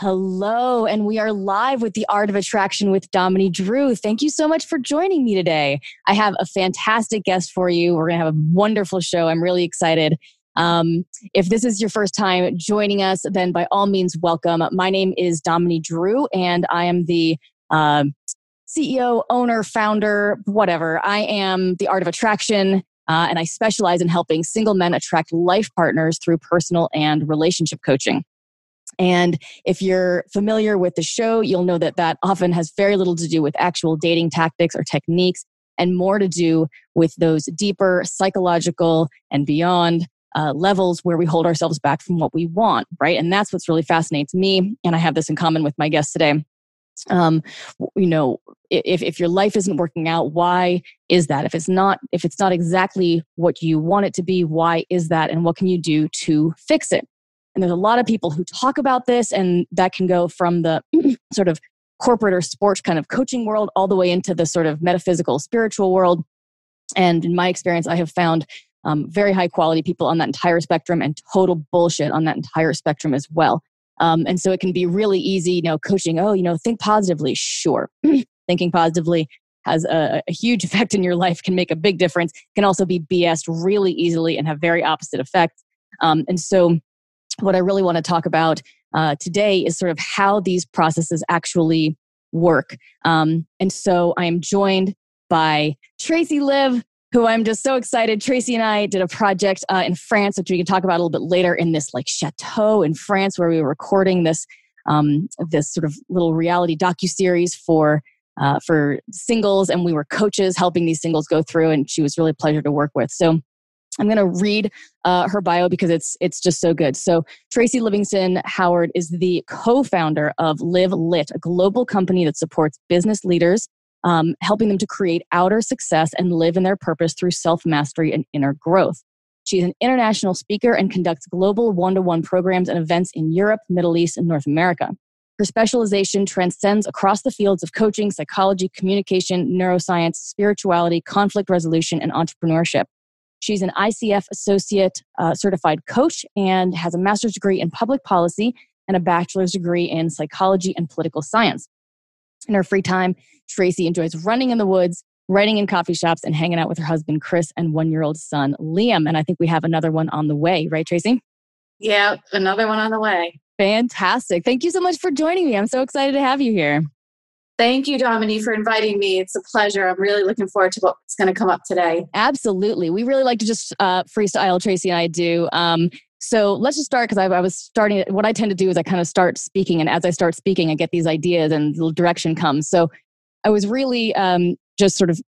Hello, and we are live with the Art of Attraction with Dominique Drew. Thank you so much for joining me today. I have a fantastic guest for you. We're going to have a wonderful show. I'm really excited. Um, if this is your first time joining us, then by all means, welcome. My name is Dominique Drew, and I am the uh, CEO, owner, founder, whatever. I am the Art of Attraction. Uh, and I specialize in helping single men attract life partners through personal and relationship coaching. And if you're familiar with the show, you'll know that that often has very little to do with actual dating tactics or techniques and more to do with those deeper psychological and beyond uh, levels where we hold ourselves back from what we want, right? And that's what's really fascinates me. And I have this in common with my guest today. Um, you know, if, if your life isn't working out, why is that? If it's not, if it's not exactly what you want it to be, why is that? And what can you do to fix it? And there's a lot of people who talk about this, and that can go from the sort of corporate or sports kind of coaching world all the way into the sort of metaphysical, spiritual world. And in my experience, I have found um, very high quality people on that entire spectrum and total bullshit on that entire spectrum as well. Um, and so it can be really easy, you know, coaching, oh, you know, think positively. Sure. Thinking positively has a, a, huge effect in your life, can make a big difference, can also be BS really easily and have very opposite effects. Um, and so what I really want to talk about uh, today is sort of how these processes actually work. Um, and so I am joined by Tracy Liv, who I'm just so excited. Tracy and I did a project uh, in France, which we can talk about a little bit later, in this like chateau in France, where we were recording this um, this sort of little reality docu series for uh, for singles, and we were coaches helping these singles go through. And she was really a pleasure to work with. So I'm going to read uh, her bio because it's it's just so good. So Tracy Livingston Howard is the co-founder of Live Lit, a global company that supports business leaders, um, helping them to create outer success and live in their purpose through self mastery and inner growth. She's an international speaker and conducts global one-to-one programs and events in Europe, Middle East, and North America. Her specialization transcends across the fields of coaching, psychology, communication, neuroscience, spirituality, conflict resolution, and entrepreneurship. She's an ICF Associate uh, Certified Coach and has a master's degree in public policy and a bachelor's degree in psychology and political science. In her free time, Tracy enjoys running in the woods, writing in coffee shops, and hanging out with her husband, Chris, and one year old son, Liam. And I think we have another one on the way, right, Tracy? Yeah, another one on the way. Fantastic. Thank you so much for joining me. I'm so excited to have you here. Thank you, Dominique, for inviting me. It's a pleasure. I'm really looking forward to what's going to come up today. Absolutely. We really like to just uh, freestyle, Tracy and I do. Um, so let's just start because I, I, was starting. What I tend to do is I kind of start speaking, and as I start speaking, I get these ideas and the direction comes. So I was really um, just sort of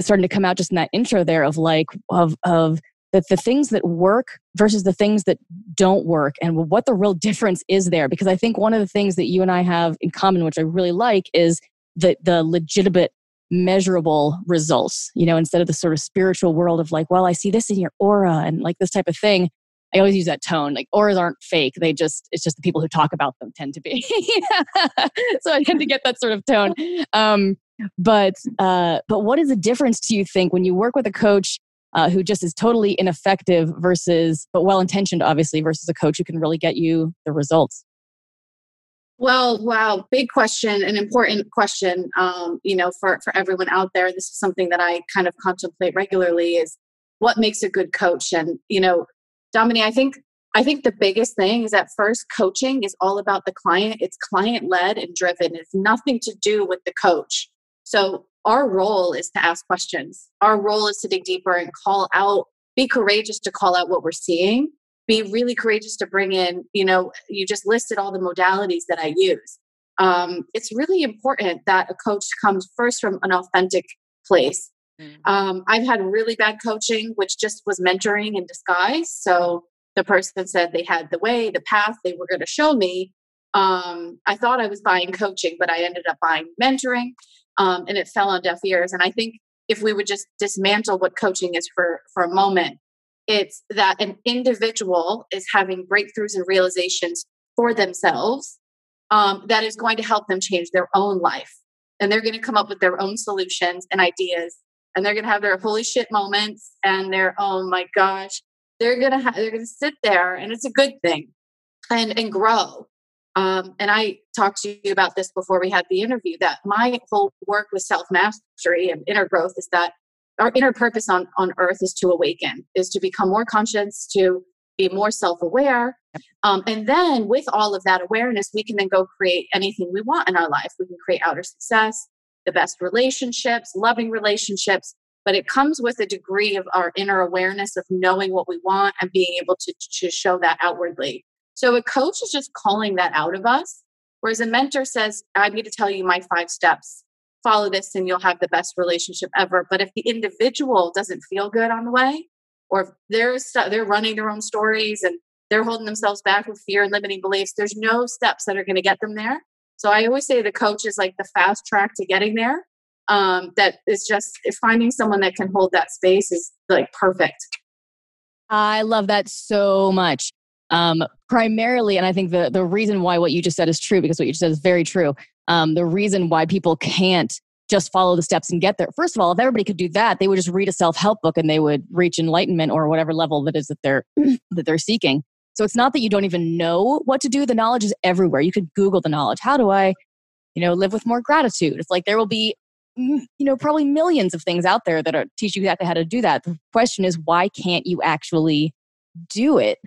starting to come out just in that intro there of like of of the, the things that work versus the things that don't work and what the real difference is there because i think one of the things that you and i have in common which i really like is the the legitimate measurable results you know instead of the sort of spiritual world of like well i see this in your aura and like this type of thing. I always use that tone like auras aren't fake. They just it's just the people who talk about them tend to be. So i tend to get that sort of tone. Um but uh but what is the difference do you think when you work with a coach uh, who just is totally ineffective versus but well intentioned obviously versus a coach who can really get you the results well, wow, big question, an important question, um, you know, for, for everyone out there. This is something that I kind of contemplate regularly is what makes a good coach? And, you know, Dominique, I think I think the biggest thing is that first coaching is all about the client. It's client led and driven. It's nothing to do with the coach. So our role is to ask questions. Our role is to dig deeper and call out, be courageous to call out what we're seeing, be really courageous to bring in, you know, you just listed all the modalities that I use. Um, it's really important that a coach comes first from an authentic place. Mm. Um, I've had really bad coaching, which just was mentoring in disguise. So the person said they had the way, the path they were going to show me. Um, I thought I was buying coaching, but I ended up buying mentoring, um, and it fell on deaf ears. And I think if we would just dismantle what coaching is for for a moment, it's that an individual is having breakthroughs and realizations for themselves um, that is going to help them change their own life, and they're going to come up with their own solutions and ideas, and they're going to have their holy shit moments and their oh my gosh they're gonna ha- they're gonna sit there and it's a good thing and and grow. Um, and i talked to you about this before we had the interview that my whole work with self mastery and inner growth is that our inner purpose on on earth is to awaken is to become more conscious to be more self-aware um, and then with all of that awareness we can then go create anything we want in our life we can create outer success the best relationships loving relationships but it comes with a degree of our inner awareness of knowing what we want and being able to, to show that outwardly. So a coach is just calling that out of us, whereas a mentor says, I need to tell you my five steps. Follow this and you'll have the best relationship ever. But if the individual doesn't feel good on the way, or if they're, st- they're running their own stories and they're holding themselves back with fear and limiting beliefs, there's no steps that are going to get them there. So I always say the coach is like the fast track to getting there um, that is just finding someone that can hold that space is like perfect. I love that so much. Um, primarily, and I think the the reason why what you just said is true because what you just said is very true. Um, the reason why people can't just follow the steps and get there. First of all, if everybody could do that, they would just read a self help book and they would reach enlightenment or whatever level that is that they're that they're seeking. So it's not that you don't even know what to do. The knowledge is everywhere. You could Google the knowledge. How do I, you know, live with more gratitude? It's like there will be you know probably millions of things out there that are teach you exactly how to do that the question is why can't you actually do it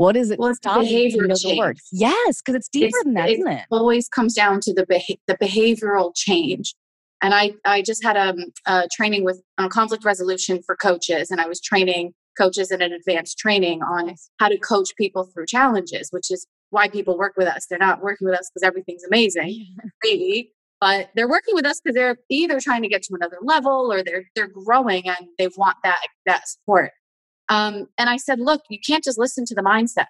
what is it well, it's behavior change. yes because it's deeper it's, than that it not it? always comes down to the beha- the behavioral change. And i i just had a, a training with on conflict resolution for coaches and i was training coaches in an advanced training on how to coach people through challenges which is why people work with us. They're not working with us because everything's amazing maybe but they're working with us because they're either trying to get to another level or they're they're growing and they want that that support. Um, and I said, look, you can't just listen to the mindset.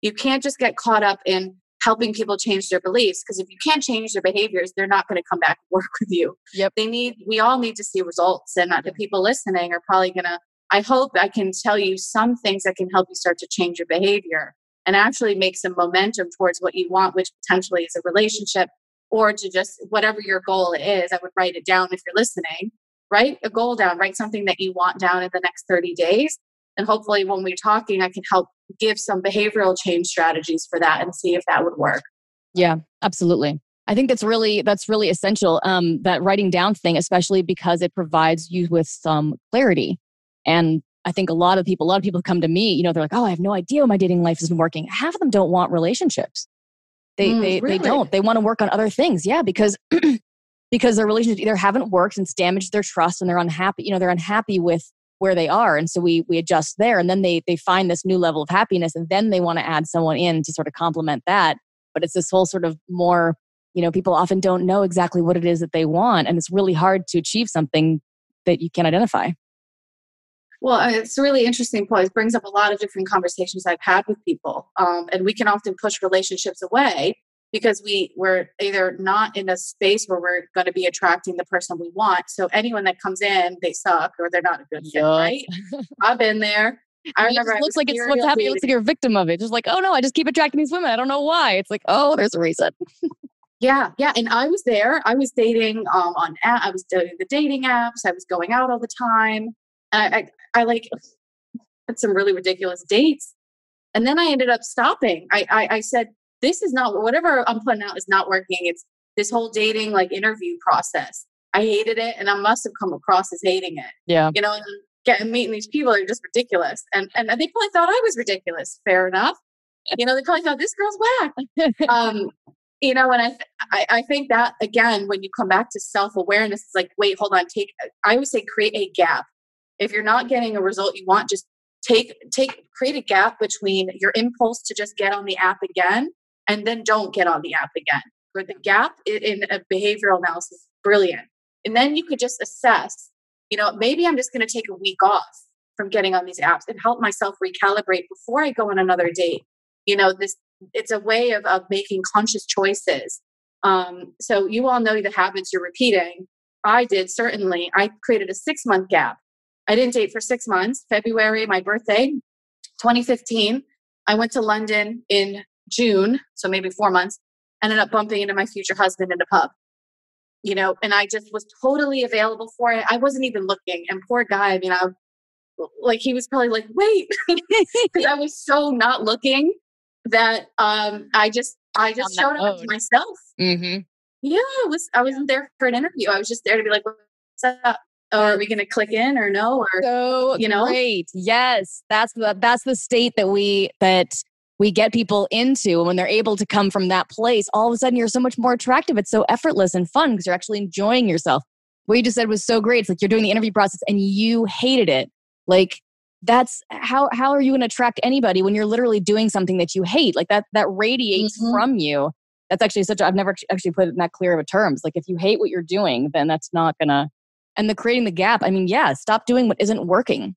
You can't just get caught up in helping people change their beliefs because if you can't change their behaviors, they're not going to come back and work with you. Yep. They need. We all need to see results, and the people listening are probably going to. I hope I can tell you some things that can help you start to change your behavior and actually make some momentum towards what you want, which potentially is a relationship or to just whatever your goal is, I would write it down if you're listening. Write a goal down, write something that you want down in the next 30 days. And hopefully, when we're talking, I can help give some behavioral change strategies for that and see if that would work. Yeah, absolutely. I think that's really that's really essential. Um, that writing down thing, especially because it provides you with some clarity. And I think a lot of people, a lot of people come to me, you know, they're like, "Oh, I have no idea my dating life isn't working." Half of them don't want relationships. They mm, they, really? they don't. They want to work on other things. Yeah, because because their relationships either haven't worked and it's damaged their trust and they're unhappy. You know, they're unhappy with where they are, and so we we adjust there, and then they they find this new level of happiness, and then they want to add someone in to sort of complement that. But it's this whole sort of more. You know, people often don't know exactly what it is that they want, and it's really hard to achieve something that you can't identify. Well, it's a really interesting point. It brings up a lot of different conversations I've had with people. Um, and we can often push relationships away because we, we're either not in a space where we're going to be attracting the person we want. So anyone that comes in, they suck or they're not a good fit, right? I've been there. I remember it looks like it's what's happening. It looks like you're a victim of it. Just like, oh no, I just keep attracting these women. I don't know why. It's like, oh, there's a reason. yeah, yeah. And I was there. I was dating um, on. I was doing the dating apps. I was going out all the time. I, I, I like had some really ridiculous dates. And then I ended up stopping. I, I, I said, this is not whatever I'm putting out is not working. It's this whole dating like interview process. I hated it and I must have come across as hating it. Yeah. You know, and getting meeting these people are just ridiculous. And and they probably thought I was ridiculous. Fair enough. You know, they probably thought this girl's whack. um, you know, and I, I, I think that again, when you come back to self awareness, it's like, wait, hold on, take. I always say create a gap. If you're not getting a result you want, just take take create a gap between your impulse to just get on the app again and then don't get on the app again. For the gap in a behavioral analysis is brilliant. And then you could just assess, you know, maybe I'm just going to take a week off from getting on these apps and help myself recalibrate before I go on another date. You know, this it's a way of, of making conscious choices. Um, so you all know the habits you're repeating. I did certainly. I created a six month gap. I didn't date for six months. February, my birthday, 2015. I went to London in June, so maybe four months. Ended up bumping into my future husband in a pub. You know, and I just was totally available for it. I wasn't even looking. And poor guy, I mean, I like he was probably like, wait, because I was so not looking that um, I just I just showed up myself. Mm-hmm. Yeah, I was I wasn't there for an interview. I was just there to be like, what's up? Or are we going to click in or no? Or so you know, great. Yes, that's the that's the state that we that we get people into. And when they're able to come from that place, all of a sudden you're so much more attractive. It's so effortless and fun because you're actually enjoying yourself. What you just said was so great. It's like you're doing the interview process and you hated it. Like that's how how are you going to attract anybody when you're literally doing something that you hate like that that radiates mm-hmm. from you that's actually such a, i've never actually put it in that clear of a terms like if you hate what you're doing then that's not gonna and the creating the gap i mean yeah stop doing what isn't working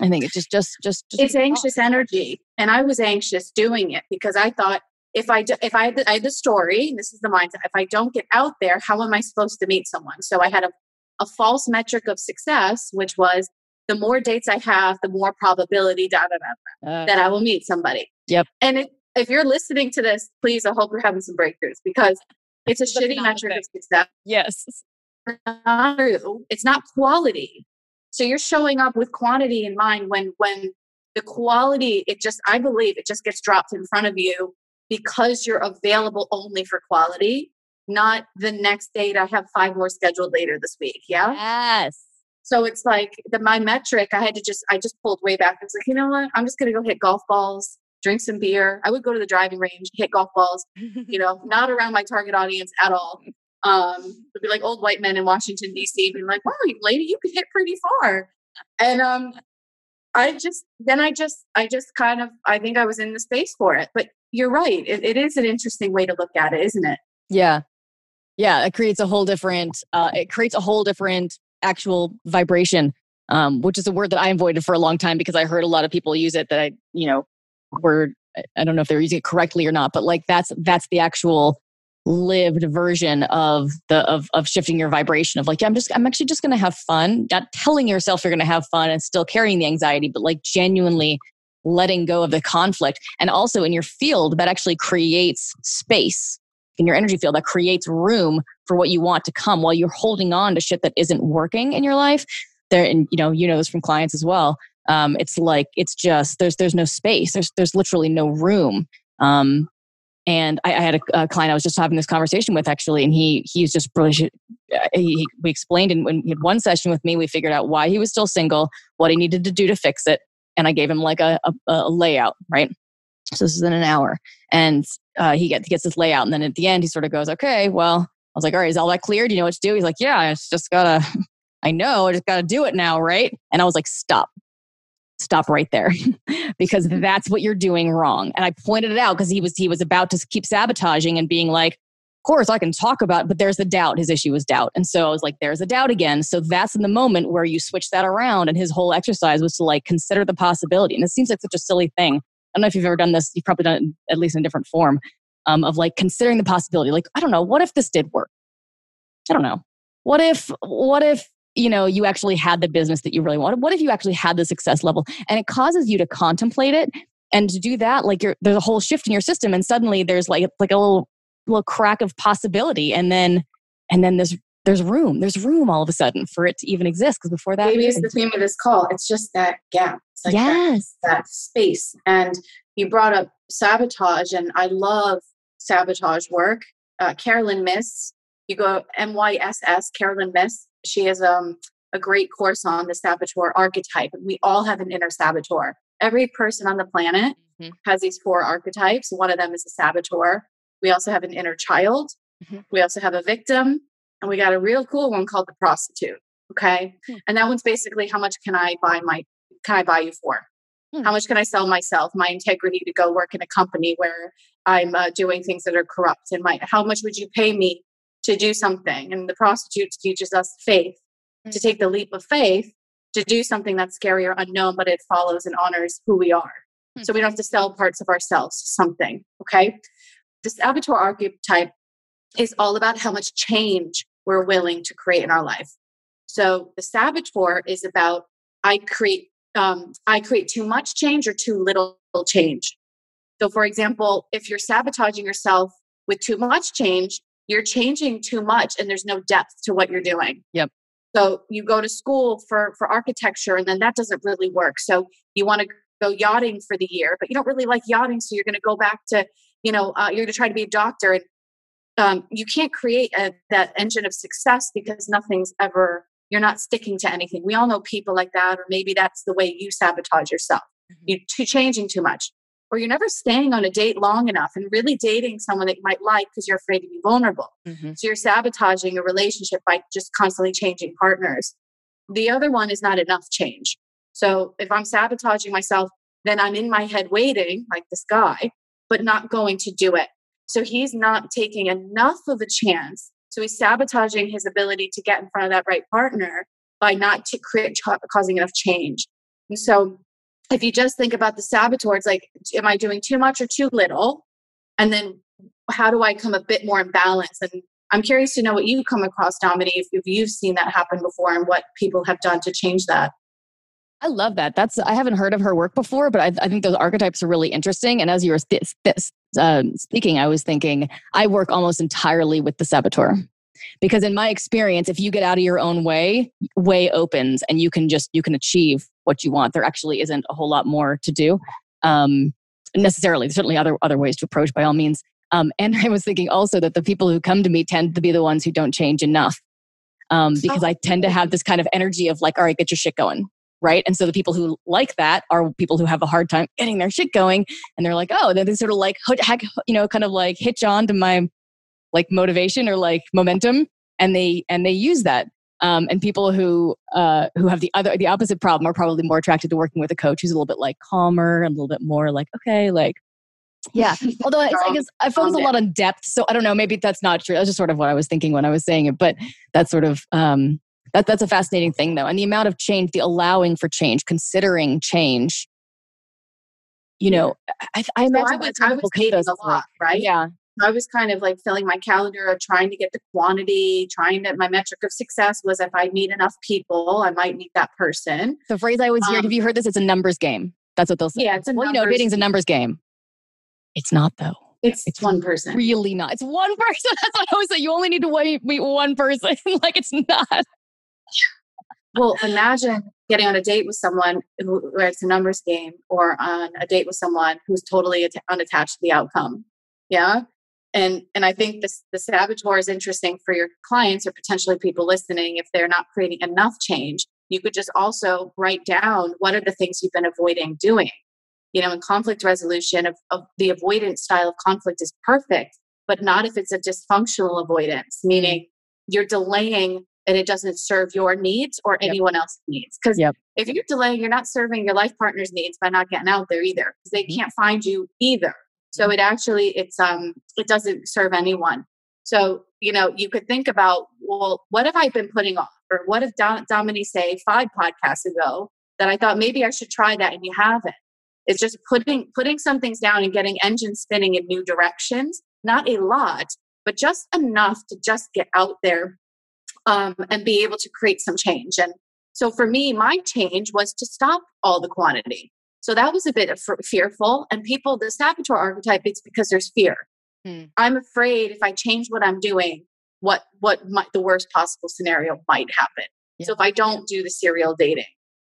i think it's just just just, just it's anxious energy and i was anxious doing it because i thought if i do, if I had, the, I had the story this is the mindset if i don't get out there how am i supposed to meet someone so i had a, a false metric of success which was the more dates I have, the more probability da, da, da, uh, that I will meet somebody. Yep. And it, if you're listening to this, please, I hope you're having some breakthroughs because it's a shitty metric of success. Yes. It's not quality. So you're showing up with quantity in mind when when the quality it just I believe it just gets dropped in front of you because you're available only for quality, not the next date I have five more scheduled later this week. Yeah. Yes. So it's like the my metric, I had to just I just pulled way back. I was like, you know what? I'm just gonna go hit golf balls, drink some beer. I would go to the driving range, hit golf balls, you know, not around my target audience at all. Um, it'd be like old white men in Washington, DC, being like, Wow, lady, you could hit pretty far. And um I just then I just I just kind of I think I was in the space for it. But you're right. It, it is an interesting way to look at it, isn't it? Yeah. Yeah. It creates a whole different uh it creates a whole different actual vibration, um, which is a word that I avoided for a long time because I heard a lot of people use it that I, you know, were I don't know if they're using it correctly or not, but like that's that's the actual lived version of the of of shifting your vibration of like yeah, I'm just I'm actually just going to have fun, not telling yourself you're going to have fun and still carrying the anxiety, but like genuinely letting go of the conflict. And also in your field that actually creates space in your energy field that creates room for what you want to come. While you're holding on to shit that isn't working in your life there and you know you know this from clients as well um, it's like it's just there's there's no space. There's there's literally no room um, and I, I had a, a, client I was just having this conversation with actually, and he he's just uh, he, we explained in when he had one session with me, we figured out why he was still single, what he needed to do to fix it, and I gave him like a, a, a layout, right? So this is in an hour, and uh, he, get, he gets this layout, and then at the end he sort of goes, "Okay, well." I was like, "All right, is all that clear? Do you know what to do?" He's like, "Yeah, it's just gotta. I know, I just gotta do it now, right?" And I was like, "Stop." Stop right there because mm-hmm. that's what you're doing wrong. And I pointed it out because he was he was about to keep sabotaging and being like, of course I can talk about, it, but there's the doubt. His issue was doubt. And so I was like, there's a doubt again. So that's in the moment where you switch that around. And his whole exercise was to like consider the possibility. And it seems like such a silly thing I don't know if you've ever done this. You've probably done it at least in a different form um, of like considering the possibility. Like, I don't know, what if this did work? I don't know. What if, what if, you know, you actually had the business that you really wanted? What if you actually had the success level? And it causes you to contemplate it. And to do that, like you're, there's a whole shift in your system. And suddenly there's like, like a little, little crack of possibility. And then, and then there's there's room. There's room all of a sudden for it to even exist. Because before that, maybe it's the theme of this call. It's just that gap. it's Like yes, that, that space. And you brought up sabotage, and I love sabotage work. Uh, Caroline Myss, you go M Y S S. Caroline Myss. She has um a great course on the saboteur archetype. We all have an inner saboteur. Every person on the planet mm-hmm. has these four archetypes. One of them is a saboteur. We also have an inner child. Mm-hmm. We also have a victim. And we got a real cool one called the prostitute. Okay. Mm-hmm. And that one's basically how much can I buy my can I buy you for? Hmm. How much can I sell myself, my integrity to go work in a company where I'm uh, doing things that are corrupt? And my, how much would you pay me to do something? And the prostitute teaches us faith, hmm. to take the leap of faith to do something that's scary or unknown, but it follows and honors who we are. Hmm. So we don't have to sell parts of ourselves to something. Okay. The saboteur archetype is all about how much change we're willing to create in our life. So the saboteur is about I create um, I create too much change or too little change. So, for example, if you're sabotaging yourself with too much change, you're changing too much and there's no depth to what you're doing. Yep. So you go to school for for architecture and then that doesn't really work. So you want to go yachting for the year, but you don't really like yachting, so you're going to go back to you know uh, you're going to try to be a doctor and um, you can't create a, that engine of success because nothing's ever you're not sticking to anything. We all know people like that, or maybe that's the way you sabotage yourself. Mm-hmm. You're too changing too much, or you're never staying on a date long enough and really dating someone that you might like because you're afraid to be vulnerable. Mm-hmm. So you're sabotaging a relationship by just constantly changing partners. The other one is not enough change. So if I'm sabotaging myself, then I'm in my head waiting, like this guy, but not going to do it. So he's not taking enough of a chance so he's sabotaging his ability to get in front of that right partner by not to create causing enough change. And so if you just think about the saboteur, it's like, am I doing too much or too little? And then how do I come a bit more in balance? And I'm curious to know what you come across, Dominique, if, if you've seen that happen before and what people have done to change that. I love that. That's I haven't heard of her work before, but I, I think those archetypes are really interesting. And as you were th- th- uh, speaking, I was thinking I work almost entirely with the saboteur because in my experience, if you get out of your own way, way opens and you can just you can achieve what you want. There actually isn't a whole lot more to do um, necessarily. There's certainly other other ways to approach by all means. Um, and I was thinking also that the people who come to me tend to be the ones who don't change enough um, because I tend to have this kind of energy of like, all right, get your shit going right? And so the people who like that are people who have a hard time getting their shit going, and they're like, oh, then they sort of like, hack, you know, kind of like hitch on to my like motivation or like momentum, and they and they use that. Um, and people who uh, who have the other the opposite problem are probably more attracted to working with a coach who's a little bit like calmer and a little bit more like okay, like yeah. Although I, I guess I focus a lot on depth, so I don't know. Maybe that's not true. That's just sort of what I was thinking when I was saying it. But that's sort of um, that, that's a fascinating thing, though. And the amount of change, the allowing for change, considering change. You know, I, I imagine so I was, I was a lot, right? Yeah. I was kind of like filling my calendar, trying to get the quantity, trying to, my metric of success was if I meet enough people, I might meet that person. The phrase I always um, hear, have you heard this? It's a numbers game. That's what they'll say. Yeah, it's a well, you know, dating's a numbers game. It's not though. It's, it's one person. Really not. It's one person. That's what I always say. You only need to meet one person. like it's not well, imagine getting on a date with someone who, where it's a numbers game or on a date with someone who's totally at- unattached to the outcome. Yeah. And, and I think this, the saboteur is interesting for your clients or potentially people listening. If they're not creating enough change, you could just also write down what are the things you've been avoiding doing. You know, in conflict resolution, of, of the avoidance style of conflict is perfect, but not if it's a dysfunctional avoidance, meaning you're delaying and it doesn't serve your needs or yep. anyone else's needs. Because yep. if you're delaying, you're not serving your life partner's needs by not getting out there either, because they mm-hmm. can't find you either. So it actually it's um it doesn't serve anyone. So you know you could think about well, what have I been putting off, or what Dom- Dominique say five podcasts ago that I thought maybe I should try that, and you haven't. It's just putting putting some things down and getting engines spinning in new directions. Not a lot, but just enough to just get out there um, and be able to create some change. And so for me, my change was to stop all the quantity. So that was a bit of fearful. And people, the saboteur archetype, it's because there's fear. Hmm. I'm afraid if I change what I'm doing, what what might, the worst possible scenario might happen. Yeah. So if I don't do the serial dating,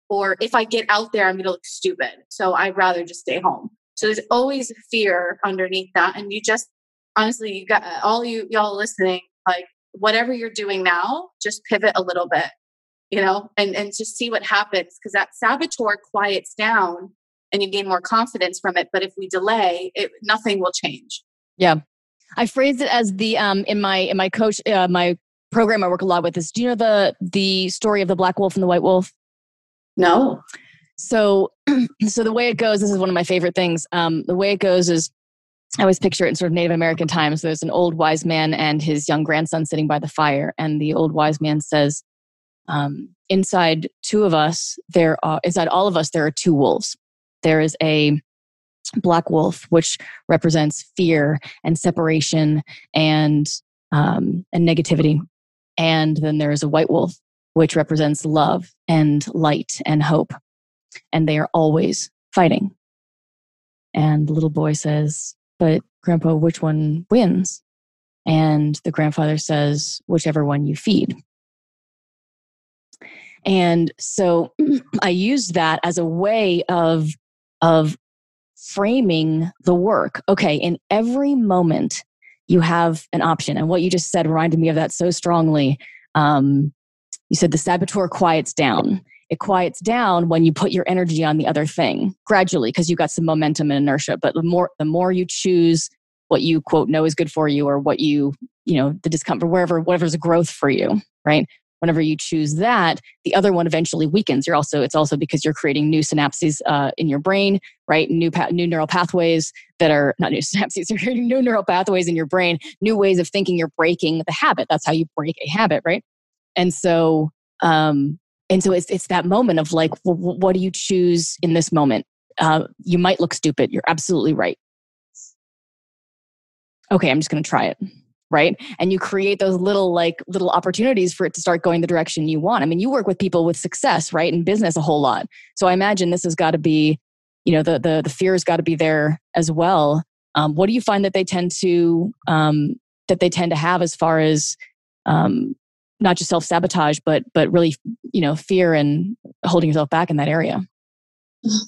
or if I get out there, I'm going to look stupid. So I'd rather just stay home. So there's always fear underneath that, and you just honestly, you got all you y'all listening, like whatever you're doing now, just pivot a little bit you know, and, and just see what happens because that saboteur quiets down and you gain more confidence from it. But if we delay, it, nothing will change. Yeah. I phrased it as the um in my in my coach uh, my program I work a lot with this. Do you know the the story of the black wolf and the white wolf? No. So so the way it goes, this is one of my favorite things. Um, the way it goes is I always picture it in sort of Native American times. There's an old wise man and his young grandson sitting by the fire, and the old wise man says, um, "Inside two of us, there are inside all of us, there are two wolves. There is a black wolf, which represents fear and separation and um, and negativity, and then there is a white wolf, which represents love and light and hope, and they are always fighting." And the little boy says, but grandpa, which one wins? And the grandfather says, whichever one you feed. And so I used that as a way of, of framing the work. Okay, in every moment, you have an option. And what you just said reminded me of that so strongly. Um, you said the saboteur quiets down it quiets down when you put your energy on the other thing gradually because you got some momentum and inertia but the more the more you choose what you quote know is good for you or what you you know the discomfort wherever whatever's a growth for you right whenever you choose that the other one eventually weakens. You're also it's also because you're creating new synapses uh, in your brain right? New pa- new neural pathways that are not new synapses you're creating new neural pathways in your brain new ways of thinking. You're breaking the habit. That's how you break a habit right? And so um and so it's it's that moment of like what do you choose in this moment? Uh, you might look stupid. You're absolutely right. Okay i'm just going to try it right and you create those little like little opportunities for it to start going the direction you want i mean you work with people with success right in business a whole lot so i imagine this has got to be you know the the, the fear has got to be there as well um, what do you find that they tend to um, that they tend to have as far as um, not just self sabotage, but but really, you know, fear and holding yourself back in that area? Oh,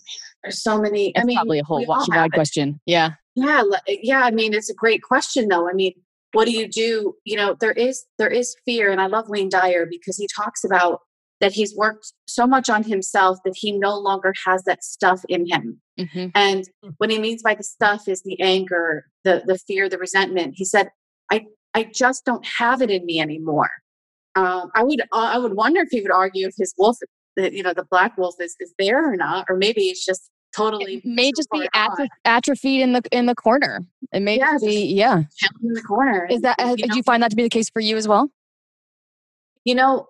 There's so many. That's I mean, probably a whole wide question. Yeah. Yeah, yeah. I mean, it's a great question, though. I mean, what do you do? You know, there is there is fear, and I love Wayne Dyer because he talks about that he's worked so much on himself that he no longer has that stuff in him. Mm-hmm. And what he means by the stuff is the anger, the the fear, the resentment. He said, "I I just don't have it in me anymore." Um, I would uh, I would wonder if he would argue if his wolf, the, you know, the black wolf is, is there or not, or maybe it's just totally it may just be atroph- atrophied in the in the corner. It may yeah, just be yeah in the corner. Is that and, did you, know, you find that to be the case for you as well? You know,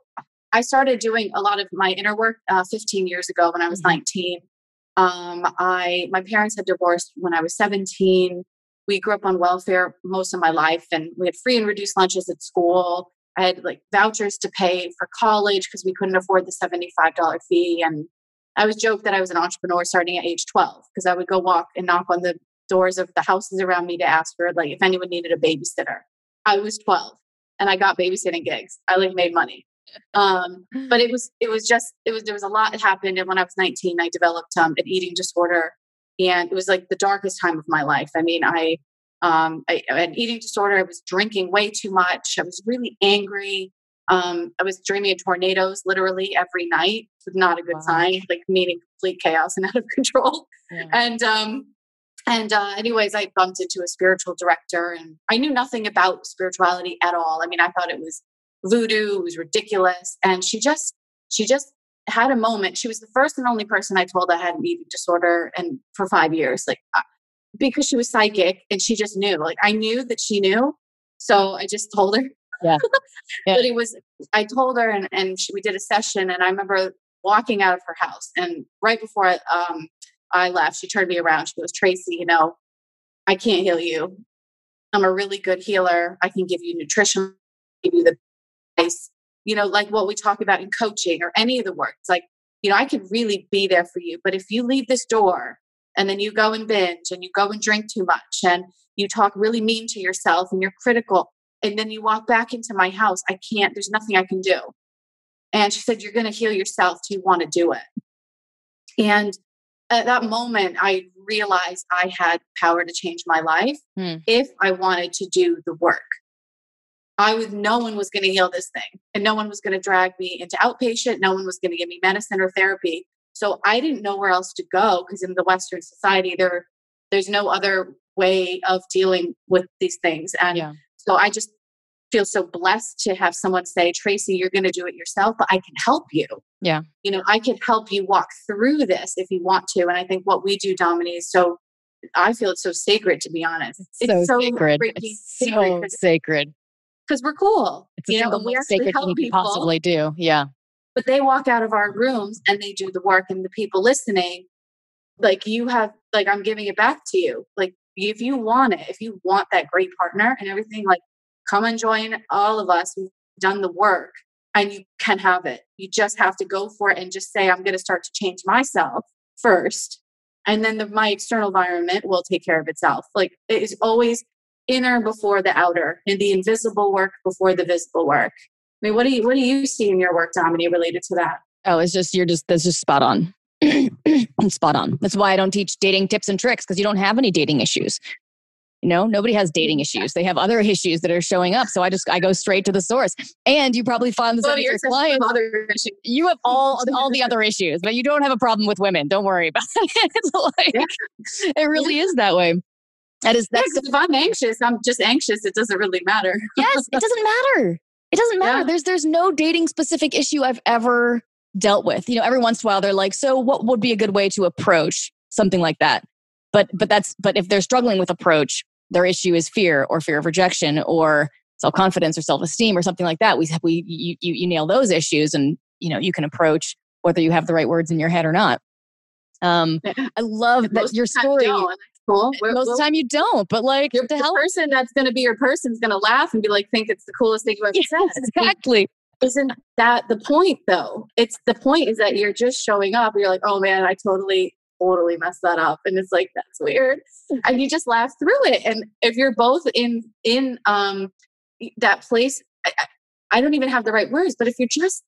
I started doing a lot of my inner work uh, 15 years ago when I was mm-hmm. 19. Um, I my parents had divorced when I was 17. We grew up on welfare most of my life, and we had free and reduced lunches at school. I had like vouchers to pay for college because we couldn't afford the $75 fee. And I was joked that I was an entrepreneur starting at age 12 because I would go walk and knock on the doors of the houses around me to ask for like if anyone needed a babysitter. I was 12 and I got babysitting gigs. I like made money. Um, but it was it was just it was there was a lot that happened and when I was 19 I developed um, an eating disorder and it was like the darkest time of my life. I mean, I um, I, I, had an eating disorder. I was drinking way too much. I was really angry. Um, I was dreaming of tornadoes literally every night. It's not a good wow. sign, like meaning complete chaos and out of control. Yeah. And um, and uh, anyways, I bumped into a spiritual director, and I knew nothing about spirituality at all. I mean, I thought it was voodoo. It was ridiculous. And she just she just had a moment. She was the first and only person I told I had an eating disorder, and for five years, like because she was psychic and she just knew. Like I knew that she knew. So I just told her. Yeah. yeah. but it was, I told her and, and she, we did a session and I remember walking out of her house and right before I, um, I left, she turned me around. She goes, Tracy, you know, I can't heal you. I'm a really good healer. I can give you nutrition, give you the advice, you know, like what we talk about in coaching or any of the work. It's like, you know, I could really be there for you. But if you leave this door and then you go and binge and you go and drink too much and you talk really mean to yourself and you're critical and then you walk back into my house i can't there's nothing i can do and she said you're going to heal yourself do you want to do it and at that moment i realized i had power to change my life hmm. if i wanted to do the work I was no one was going to heal this thing and no one was going to drag me into outpatient. No one was going to give me medicine or therapy. So I didn't know where else to go because in the Western society, there there's no other way of dealing with these things. And yeah. So I just feel so blessed to have someone say, Tracy, you're going to do it yourself, but I can help you. Yeah. You know, I can help you walk through this if you want to. And I think what we do, Dominique, is so I feel it's so sacred to be honest. It's, it's so, so, sacred. It's so sacred because we're cool. It's you know, most sacred thing you can possibly do. Yeah. But they walk out of our rooms and they do the work, and the people listening, like you have, like I'm giving it back to you. Like if you want it, if you want that great partner and everything, like come and join all of us. We've done the work and you can have it. You just have to go for it and just say, I'm going to start to change myself first. And then the, my external environment will take care of itself. Like it is always inner before the outer and the invisible work before the visible work. I mean, what do you what do you see in your work, Dominique, related to that? Oh, it's just you're just that's just spot on. spot on. That's why I don't teach dating tips and tricks because you don't have any dating issues. You know, nobody has dating issues. They have other issues that are showing up. So I just I go straight to the source. And you probably find this well, your clients. You have all all the other issues, but you don't have a problem with women. Don't worry about it. like, yeah. It really yeah. is that way. That is that's yeah, if I'm anxious, I'm just anxious. It doesn't really matter. yes, it doesn't matter. It doesn't matter. There's there's no dating specific issue I've ever dealt with. You know, every once in a while they're like, so what would be a good way to approach something like that? But but that's but if they're struggling with approach, their issue is fear or fear of rejection or self confidence or self esteem or something like that. We we you, you you nail those issues and you know you can approach whether you have the right words in your head or not. Um, I love that your story cool. We're, Most of the time you don't, but like the, the person that's going to be your person is going to laugh and be like, think it's the coolest thing you've ever yes, said. Exactly. Isn't that the point though? It's the point is that you're just showing up. You're like, oh man, I totally, totally messed that up. And it's like, that's weird. And you just laugh through it. And if you're both in, in, um, that place, I, I don't even have the right words, but if you're just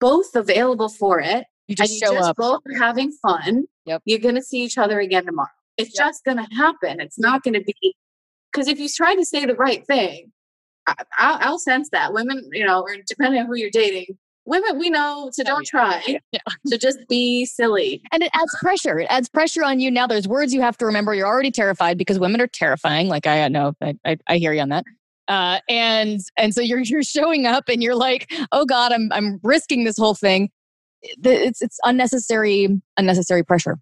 both available for it, you just and show you just up. both having fun, yep. you're going to see each other again tomorrow. It's yep. just going to happen. It's not going to be because if you try to say the right thing, I, will sense that. Women, you know, or depending on who you're dating, women we know to oh, don't oh, yeah. try. Yeah. to just be silly. And it adds pressure. It adds pressure on you. Now there's words you have to remember. You're already terrified because women are terrifying. Like i know i, I, I hear you on that. Uh, and and so you're you're showing up and you're like oh god i'm i'm risking this whole thing. It's it's unnecessary unnecessary pressure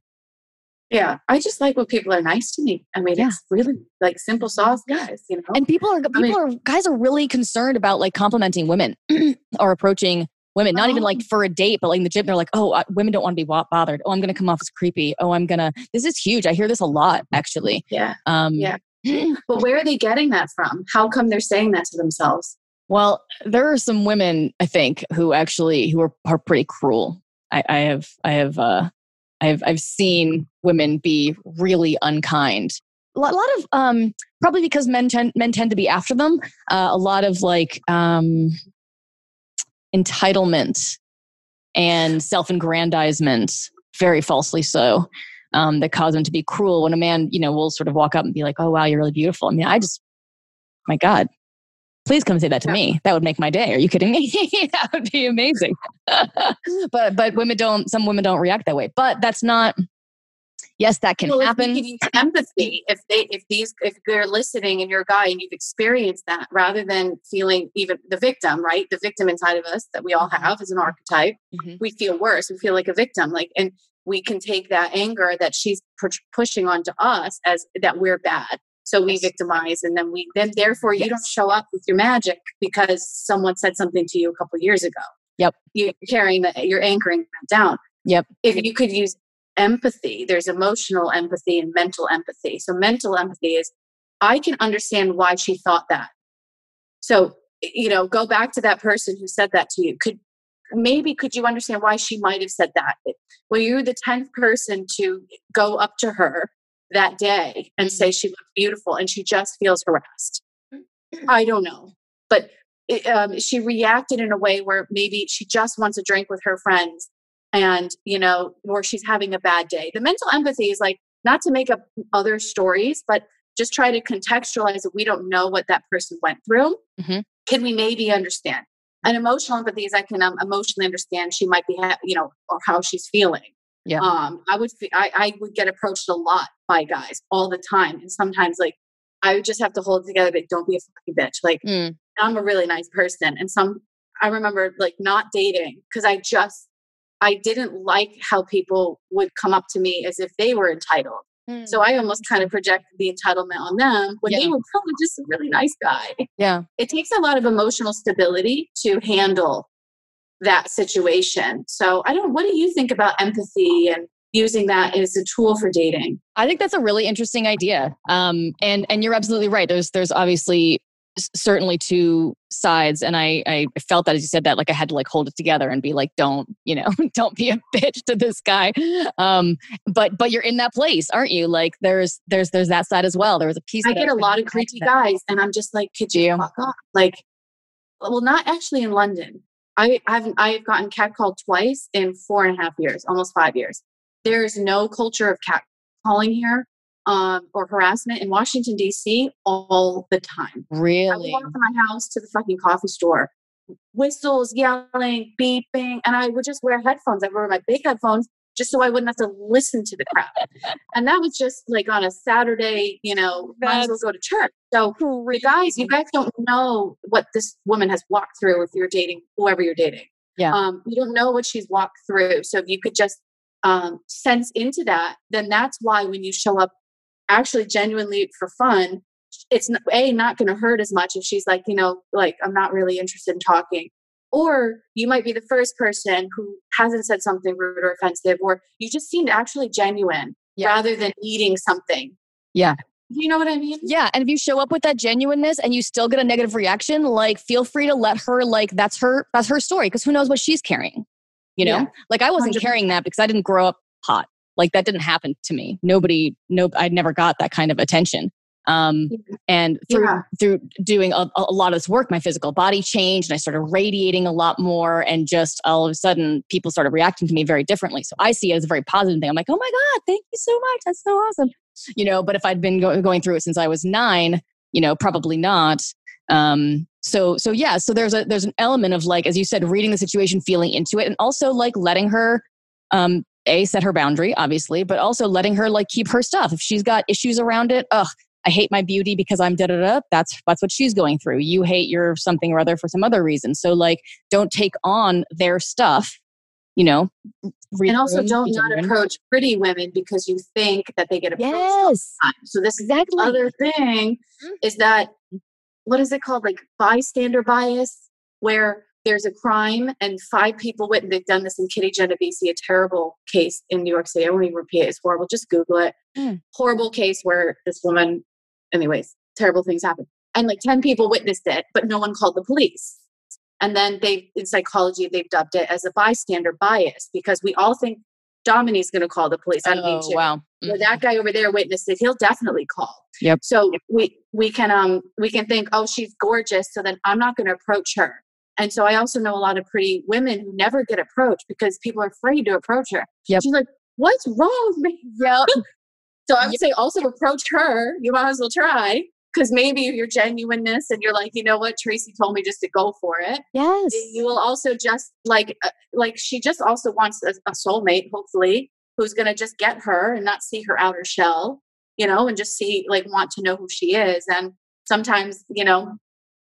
yeah, I just like when people are nice to me. I mean, yeah. it's really like simple sauce guys, you know. And people are people I mean, are guys are really concerned about like complimenting women or approaching women, not oh. even like oh. for a date, but like in the gym, they're like, oh, women don't want to be bothered. Oh, I'm going to come off as creepy. Oh, I'm gonna. This is huge. I hear this a lot, actually. Yeah. Um, yeah. but where are they getting that from? How come they're saying that to themselves? Well, there are some women I think who actually who are, are pretty cruel. I, I have I have uh, I've I've seen women be really unkind. A lot, a lot of um, probably because men tend men tend to be after them. Uh, a lot of like um, entitlement and self-aggrandizement, very falsely so, um, that cause them to be cruel. When a man, you know, will sort of walk up and be like, "Oh wow, you're really beautiful." I mean, I just, my God, Please come say that to yeah. me. That would make my day. Are you kidding me? that would be amazing. but but women don't. Some women don't react that way. But that's not. Yes, that can well, happen. empathy if they if these if they're listening and you're a guy and you've experienced that, rather than feeling even the victim, right? The victim inside of us that we all mm-hmm. have is an archetype. Mm-hmm. We feel worse. We feel like a victim. Like and we can take that anger that she's pushing onto us as that we're bad so we victimize and then we then therefore you yes. don't show up with your magic because someone said something to you a couple years ago. Yep. You're carrying that you're anchoring that down. Yep. If you could use empathy, there's emotional empathy and mental empathy. So mental empathy is I can understand why she thought that. So, you know, go back to that person who said that to you. Could maybe could you understand why she might have said that? Well, you're the 10th person to go up to her that day and say mm. she looks beautiful and she just feels harassed. I don't know. But it, um, she reacted in a way where maybe she just wants a drink with her friends and, you know, or she's having a bad day. The mental empathy is like not to make up other stories, but just try to contextualize that we don't know what that person went through. Mm-hmm. Can we maybe understand? And emotional empathy is I can um, emotionally understand she might be, ha- you know, or how she's feeling. Yeah. Um, I would, fe- I, I would get approached a lot by guys all the time, and sometimes like I would just have to hold together, but don't be a fucking bitch. Like mm. I'm a really nice person, and some I remember like not dating because I just I didn't like how people would come up to me as if they were entitled. Mm. So I almost kind of projected the entitlement on them when yeah. they were probably just a really nice guy. Yeah. It takes a lot of emotional stability to handle that situation. So I don't what do you think about empathy and using that as a tool for dating? I think that's a really interesting idea. Um, and and you're absolutely right. There's there's obviously certainly two sides and I, I felt that as you said that like i had to like hold it together and be like don't you know don't be a bitch to this guy. Um but but you're in that place aren't you? Like there's there's there's that side as well. There was a piece i get a lot of creepy guys and i'm just like could you fuck off? Like well not actually in london. I i've i've gotten catcalled twice in four and a half years almost five years there's no culture of cat calling here um, or harassment in Washington, D.C. all the time. Really? I walk from my house to the fucking coffee store, whistles, yelling, beeping, and I would just wear headphones. I wear my big headphones just so I wouldn't have to listen to the crowd. and that was just like on a Saturday, you know, That's might as well go to church. So crazy. guys, you guys don't know what this woman has walked through if you're dating whoever you're dating. Yeah. Um, you don't know what she's walked through. So if you could just um, sense into that, then that's why when you show up actually genuinely for fun, it's a not going to hurt as much if she's like, you know, like I'm not really interested in talking. Or you might be the first person who hasn't said something rude or offensive, or you just seemed actually genuine yeah. rather than eating something. Yeah. You know what I mean? Yeah. And if you show up with that genuineness and you still get a negative reaction, like feel free to let her like that's her that's her story because who knows what she's carrying. You know? Yeah. Like I wasn't 100%. carrying that because I didn't grow up hot. Like that didn't happen to me. Nobody, no, I never got that kind of attention. Um, and through yeah. through doing a, a, lot of this work, my physical body changed, and I started radiating a lot more. And just all of a sudden, people started reacting to me very differently. So I see it as a very positive thing. I'm like, oh my god, thank you so much. That's so awesome. You know, but if I'd been go- going through it since I was nine, you know, probably not. Um, so so yeah, so there's a there's an element of like, as you said, reading the situation, feeling into it, and also like letting her um, a set her boundary obviously but also letting her like keep her stuff if she's got issues around it ugh i hate my beauty because i'm da da da that's that's what she's going through you hate your something or other for some other reason so like don't take on their stuff you know and also don't not approach pretty women because you think that they get approached yes. so this exactly. other thing mm-hmm. is that what is it called like bystander bias where there's a crime and five people went and they've done this in Kitty Genovese, a terrible case in New York City. I won't even repeat it. It's horrible. Just Google it. Mm. Horrible case where this woman, anyways, terrible things happen. And like 10 people witnessed it, but no one called the police. And then they, in psychology, they've dubbed it as a bystander bias because we all think Dominique's going to call the police. I don't oh, to. Wow. Mm-hmm. that guy over there witnessed it. He'll definitely call. Yep. So we we can um we can think, oh, she's gorgeous, so then I'm not going to approach her. And so I also know a lot of pretty women who never get approached because people are afraid to approach her. Yep. She's like, what's wrong with me? Yep. so I would yep. say also approach her. You might as well try. Because maybe your genuineness and you're like, you know what, Tracy told me just to go for it. Yes. You will also just like, uh, like she just also wants a, a soulmate, hopefully, who's going to just get her and not see her outer shell, you know, and just see, like, want to know who she is. And sometimes, you know,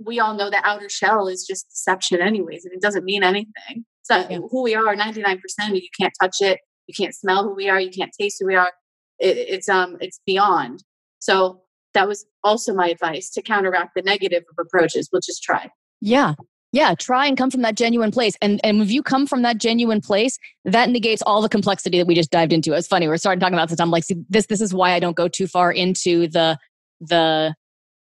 we all know the outer shell is just deception anyways and it doesn't mean anything so yeah. who we are 99% you can't touch it you can't smell who we are you can't taste who we are it, it's um it's beyond so that was also my advice to counteract the negative of approaches we'll just try yeah yeah try and come from that genuine place and and if you come from that genuine place that negates all the complexity that we just dived into it's funny we're starting talking about this i'm like see, this this is why i don't go too far into the the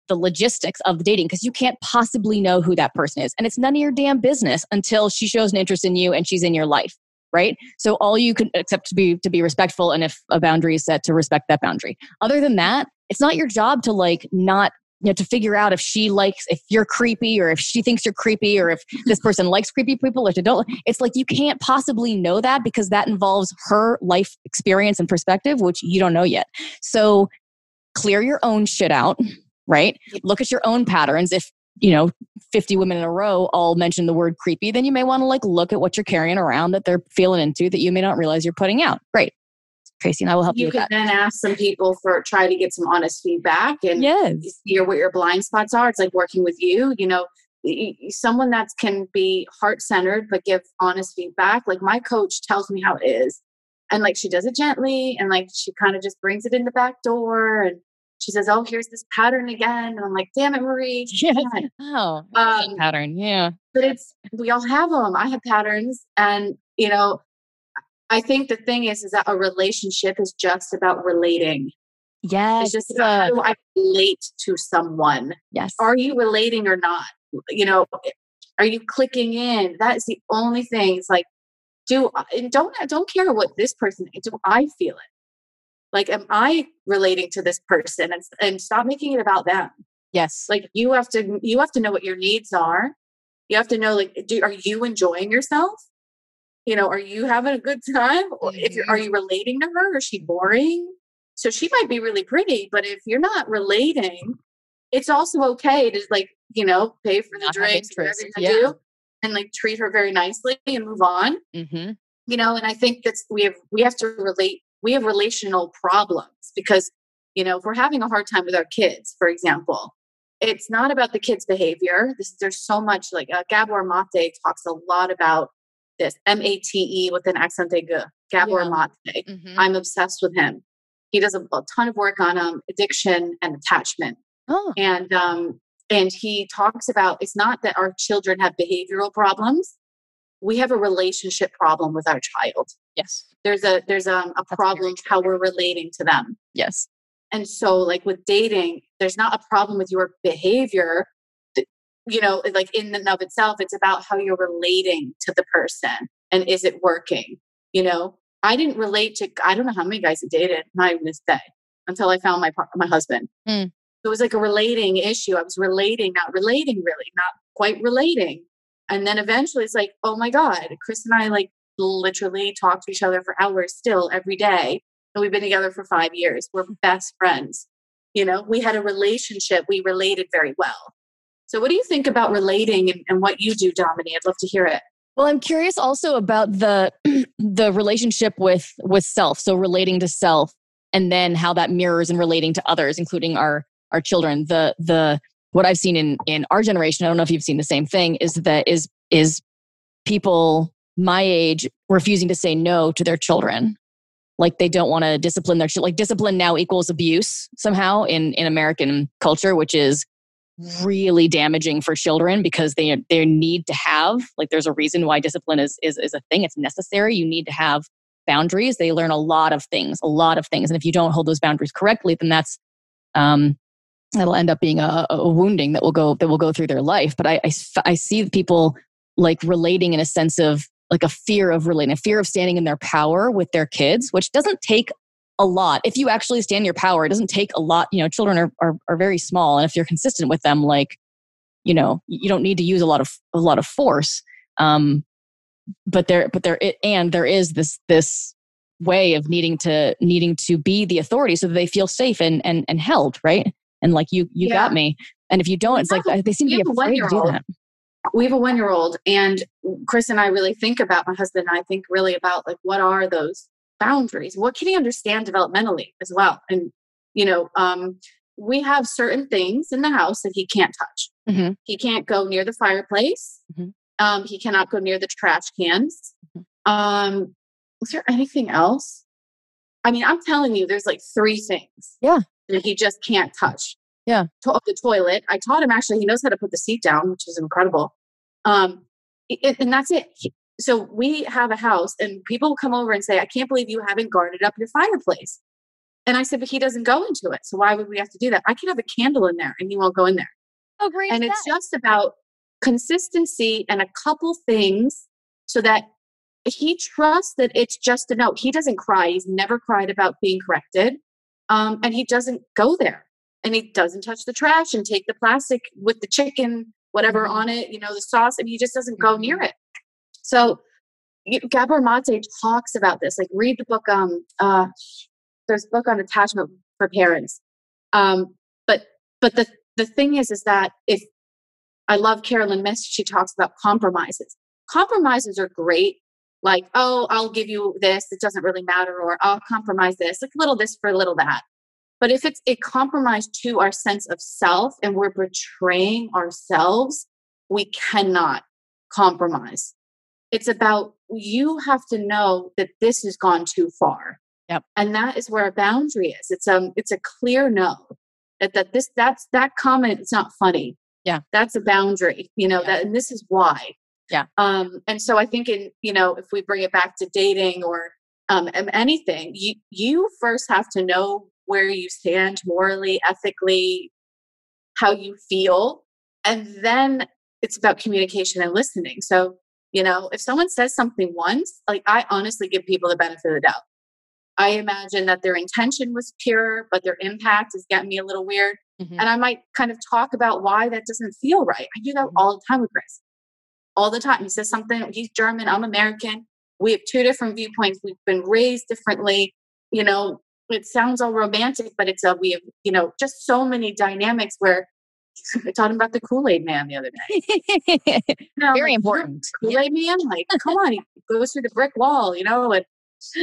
the logistics of the dating because you can't possibly know who that person is. And it's none of your damn business until she shows an interest in you and she's in your life. Right. So all you can accept to be to be respectful and if a boundary is set to respect that boundary. Other than that, it's not your job to like not you know to figure out if she likes if you're creepy or if she thinks you're creepy or if this person likes creepy people or if they don't it's like you can't possibly know that because that involves her life experience and perspective which you don't know yet so clear your own shit out, right? Look at your own patterns. If, you know, 50 women in a row all mention the word creepy, then you may want to like look at what you're carrying around that they're feeling into that you may not realize you're putting out. Great. Tracy and I will help you. You could then ask some people for try to get some honest feedback and yes. see what your blind spots are. It's like working with you. You know, someone that can be heart centered but give honest feedback. Like my coach tells me how it is, and like she does it gently, and like she kind of just brings it in the back door, and she says, "Oh, here's this pattern again," and I'm like, "Damn it, Marie!" Yes. Oh, um, pattern. Yeah. But it's we all have them. I have patterns, and you know, I think the thing is, is that a relationship is just about relating. Yes. It's just about how do I relate to someone. Yes. Are you relating or not? You know, are you clicking in? That is the only thing. It's like, do don't don't care what this person do I feel it? Like, am I relating to this person? And and stop making it about them. Yes. Like you have to you have to know what your needs are. You have to know like, do are you enjoying yourself? you know, are you having a good time? Or if you're, are mm-hmm. you relating to her? Is she boring? So she might be really pretty, but if you're not relating, it's also okay to like, you know, pay for the not drinks, whatever you yeah. do, and like treat her very nicely and move on. Mm-hmm. You know, and I think that's we have we have to relate. We have relational problems because you know if we're having a hard time with our kids, for example, it's not about the kids' behavior. This, there's so much like uh, Gabor Mate talks a lot about this M A T E with an accent aigu, Gabor yeah. Mate. Mm-hmm. I'm obsessed with him. He does a, a ton of work on um, addiction and attachment. Oh. And um, and he talks about it's not that our children have behavioral problems. We have a relationship problem with our child. Yes. There's a there's um, a, problem how we're relating to them. Yes. And so like with dating, there's not a problem with your behavior you know, like in and of itself, it's about how you're relating to the person and is it working? You know, I didn't relate to, I don't know how many guys I dated, not even this day, until I found my my husband. Mm. It was like a relating issue. I was relating, not relating really, not quite relating. And then eventually it's like, oh my God, Chris and I like literally talk to each other for hours still every day. And we've been together for five years. We're best friends. You know, we had a relationship. We related very well. So, what do you think about relating and, and what you do, Dominique? I'd love to hear it. Well, I'm curious also about the the relationship with with self. So, relating to self, and then how that mirrors and relating to others, including our our children. The the what I've seen in in our generation, I don't know if you've seen the same thing, is that is is people my age refusing to say no to their children. Like they don't want to discipline their like discipline now equals abuse somehow in in american culture which is really damaging for children because they they need to have like there's a reason why discipline is is is a thing. It's necessary. You need to have boundaries. They learn a lot of things a lot of things. And if you don't hold those boundaries correctly then that's um that'll end up being a, a wounding that will go that will go through their life. But I, I i see people like relating in a sense of like a fear of relating a fear of standing in their power with their kids which doesn't take a lot. If you actually stand your power, it doesn't take a lot. You know, children are, are, are very small. And if you're consistent with them, like, you know, you don't need to use a lot of, a lot of force. Um, but there, but there, it, and there is this, this way of needing to, needing to be the authority so that they feel safe and, and, and held. Right. And like, you, you yeah. got me. And if you don't, it's like, they seem to be afraid to do that we have a one year old and chris and i really think about my husband and i think really about like what are those boundaries? What can he understand developmentally as well? And you know um, we have certain things in the house that he can't touch. Mm-hmm. he can't go near the fireplace. Mm-hmm. um, he cannot go near the trash cans. Mm-hmm. um, is there anything else? I mean i'm telling you there's like three things yeah. that he just can't touch yeah to- the toilet i taught him actually he knows how to put the seat down which is incredible um, it, and that's it he, so we have a house and people come over and say, I can't believe you haven't guarded up your fireplace. And I said, but he doesn't go into it. So why would we have to do that? I can have a candle in there and he won't go in there. Oh, great. And it's just about consistency and a couple things so that he trusts that it's just a no. He doesn't cry. He's never cried about being corrected. Um, and he doesn't go there. And he doesn't touch the trash and take the plastic with the chicken, whatever mm-hmm. on it, you know, the sauce, and he just doesn't go near mm-hmm. it. So Gabor Mate talks about this. Like read the book. Um, uh, there's a book on attachment for parents, Um, but but the the thing is, is that if I love Caroline Myss, she talks about compromises. Compromises are great. Like, oh, I'll give you this. It doesn't really matter, or I'll compromise this. Like little this for a little that. But if it's a compromise to our sense of self and we're betraying ourselves, we cannot compromise. It's about you have to know that this has gone too far. Yep. And that is where a boundary is. It's um it's a clear no. That that this that's that comment is not funny. Yeah. That's a boundary, you know, Yeah. that and this is why. Yeah. Um and so I think in, you know, if we bring it back to dating or um anything, you you first have to know where you stand morally, ethically, how you feel, and then it's about communication and listening. So, you know, if someone says something once, like I honestly give people the benefit of the doubt. I imagine that their intention was pure, but their impact is getting me a little weird. Mhm. And I might kind of talk about why that doesn't feel right. I do that Mhm. all the time with Chris. All the time. He says something, he's German, I'm American. We have two different viewpoints. We've been raised differently. You know, it sounds all romantic, but it's a, we have, you know, just so many dynamics where I taught him about the Kool Aid man the other day. You know, Very like, important. Kool Aid man, like, come on, he goes through the brick wall, you know, and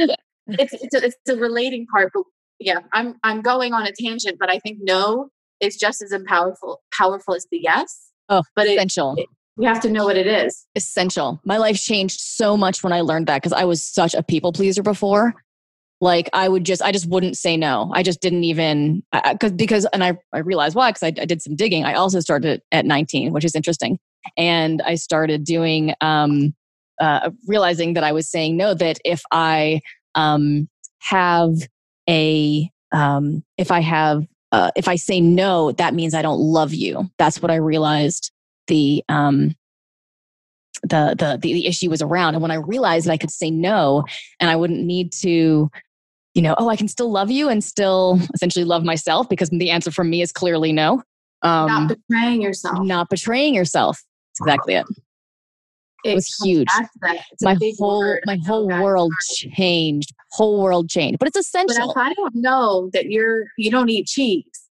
it's it's a, it's the relating part. But yeah, I'm I'm going on a tangent, but I think no is just as powerful powerful as the yes. Oh, but it, Essential. you have to know what it is. essential. My life changed so much when I learned that because I was such a people pleaser before. Like I would just, I just wouldn't say no. I just didn't even because because, and I I realized why because I, I did some digging. I also started at 19, which is interesting, and I started doing um, uh, realizing that I was saying no. That if I um, have a um, if I have uh, if I say no, that means I don't love you. That's what I realized. The um, the, the the issue was around and when i realized that i could say no and i wouldn't need to you know oh i can still love you and still essentially love myself because the answer from me is clearly no um not betraying yourself. not betraying yourself that's exactly it it was huge. back to that. It's a my whole word. my whole guys. world changed whole world changed but it's But essential if I don't know that you're you don't eat cheese,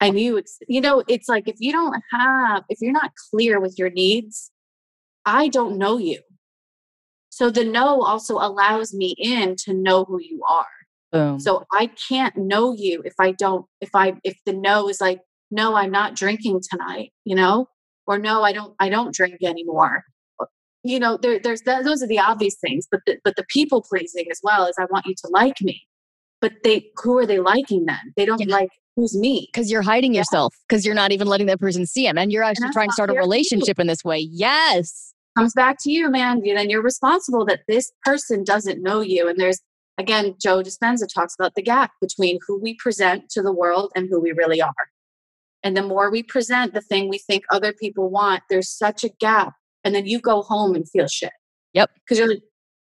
and you you know it's like if you don't have if you're not clear with your needs, I don't know you. So the no also allows me in to know who you are. Boom So I can't know you if I don't if I if the no is like no I'm not drinking tonight, you know? Or no I don't I don't drink anymore. You know, there there's that, those are the obvious things, but the, but the people pleasing as well is I want you to like me. But they who are they liking then? They don't Yeah. like who's me. because you're hiding Yeah. yourself because you're not even letting that person see him and you're actually that's trying to start a fair to you. relationship in this way yes Comes back to you, man. You then you're responsible that this person doesn't know you. And there's again, Joe Dispenza talks about the gap between who we present to the world and who we really are. And the more we present the thing we think other people want, there's such a gap. And then you go home and feel shit. Yep. Because you're like,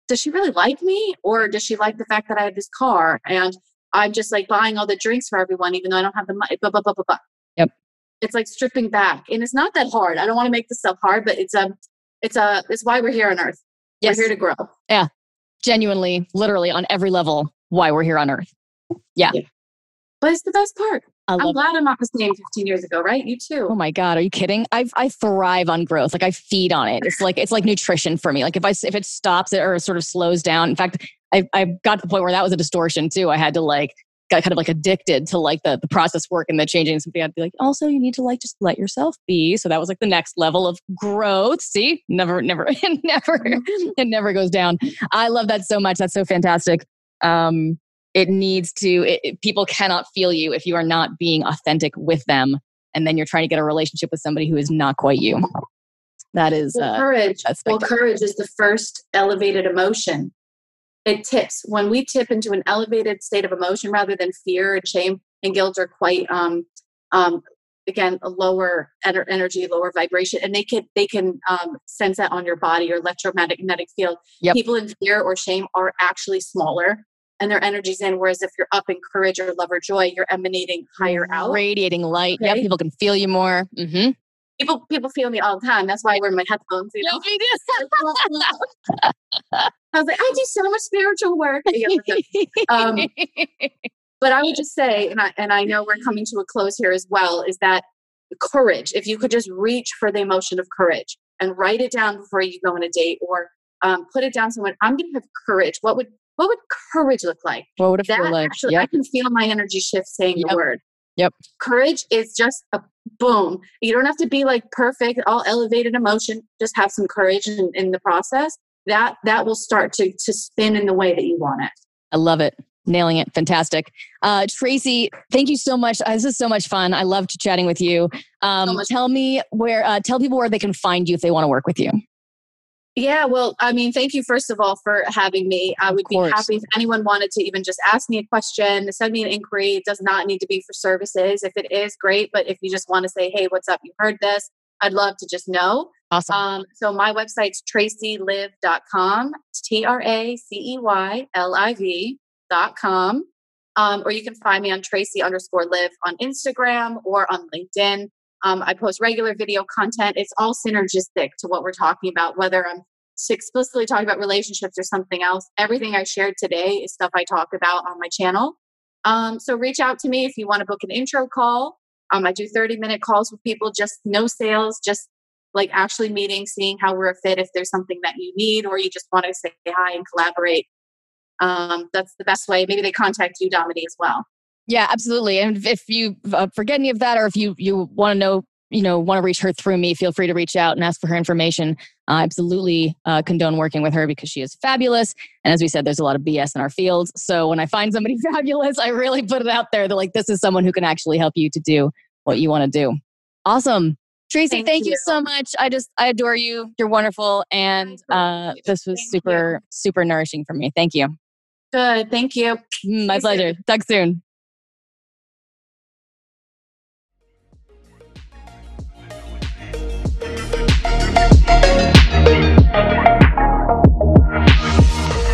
does she really like me? Or does she like the fact that I have this car and I'm just like buying all the drinks for everyone, even though I don't have the money? Blah, blah, blah, blah, blah. Yep. It's like stripping back. And it's not that hard. I don't want to make this stuff hard, but it's um it's a it's why we're here on earth. yes We're here to grow. Genuinely literally on every level why we're here on earth Yeah. But it's the best part. i I'm love glad I'm not the same 15 years ago, right? You too. Oh my god, are you kidding? I I thrive on growth. Like I feed on it. It's like it's like nutrition for me. Like if I, if it stops it or sort of slows down. In fact, I I got to the point where that was a distortion too. I had to like got kind of like addicted to like the the process work and the changing. Something I'd be like, also you need to like just let yourself be. So that was like the next level of growth. See, never never it never it never goes down. I love that so much. That's so fantastic. Um, it needs to. It, it- people cannot feel you if you are not being authentic with them and then you're trying to get a relationship with somebody who is not quite you. That is Well, uh, courage. Well, courage is the first elevated emotion. It tips when we tip into an elevated state of emotion rather than fear and shame and guilt are quite um um again a lower ener- energy, lower vibration, and they can they can um, sense that on your body or electromagnetic field. Yep. People in fear or shame are actually smaller and their energy's in. Whereas if you're up in courage or love or joy, you're emanating higher out. radiating light. Yep, Okay. people can feel you more. Mm-hmm. People people feel me all the time. That's why I wear my headphones. You know? I was like, I do so much spiritual work. Um, but I would just say, and I and I know we're coming to a close here as well, is that courage. If you could just reach for the emotion of courage and write it down before you go on a date, or um, put it down somewhere. I'm going to have courage. What would what would courage look like? What would it that feel like? Actually, Yep. I can feel my energy shift saying Yep. the word. Yep. Courage is just a boom. You don't have to be like perfect, all elevated emotion. Just have some courage in, in the process. That that will start to to spin in the way that you want it. I love it. Nailing it. Fantastic. Uh, Tracy, thank you so much. Uh, this is so much fun. I loved chatting with you. Um, much tell me where, uh, tell people where they can find you if they want to work with you. Yeah, well, I mean, thank you first of all for having me. I would be happy if anyone wanted to even just ask me a question, send me an inquiry. It does not need to be for services. If it is, great. But if you just want to say, hey, what's up? You heard this. I'd love to just know. Awesome. Um, so my website's traceyliv.com. T R A C E Y L I V dot com. Um, or you can find me on Tracy underscore live on Instagram or on LinkedIn. Um, I post regular video content. It's all synergistic to what we're talking about, whether I'm explicitly talking about relationships or something else. Everything I shared today is stuff I talk about on my channel. Um, so reach out to me if you want to book an intro call. Um, I do 30 minute calls with people, just no sales, just like actually meeting, seeing how we're a fit, if there's something that you need, or you just want to say hi and collaborate. Um, that's the best way. Maybe they contact you, Dominique, as well. Yeah, absolutely. And if you uh, forget any of that, or if you you want to know, you know, want to reach her through me, feel free to reach out and ask for her information. I absolutely uh, condone working with her because she is fabulous. And as we said, there's a lot of BS in our fields. So when I find somebody fabulous, I really put it out there that like this is someone who can actually help you to do what you want to do. Awesome. Tracy, Thank thank, you. you. so much. I just I adore you. You're wonderful, and uh, this was Thank super super nourishing for me. Thank you. Good. Thank you. Mm, My you soon. pleasure. Talk soon.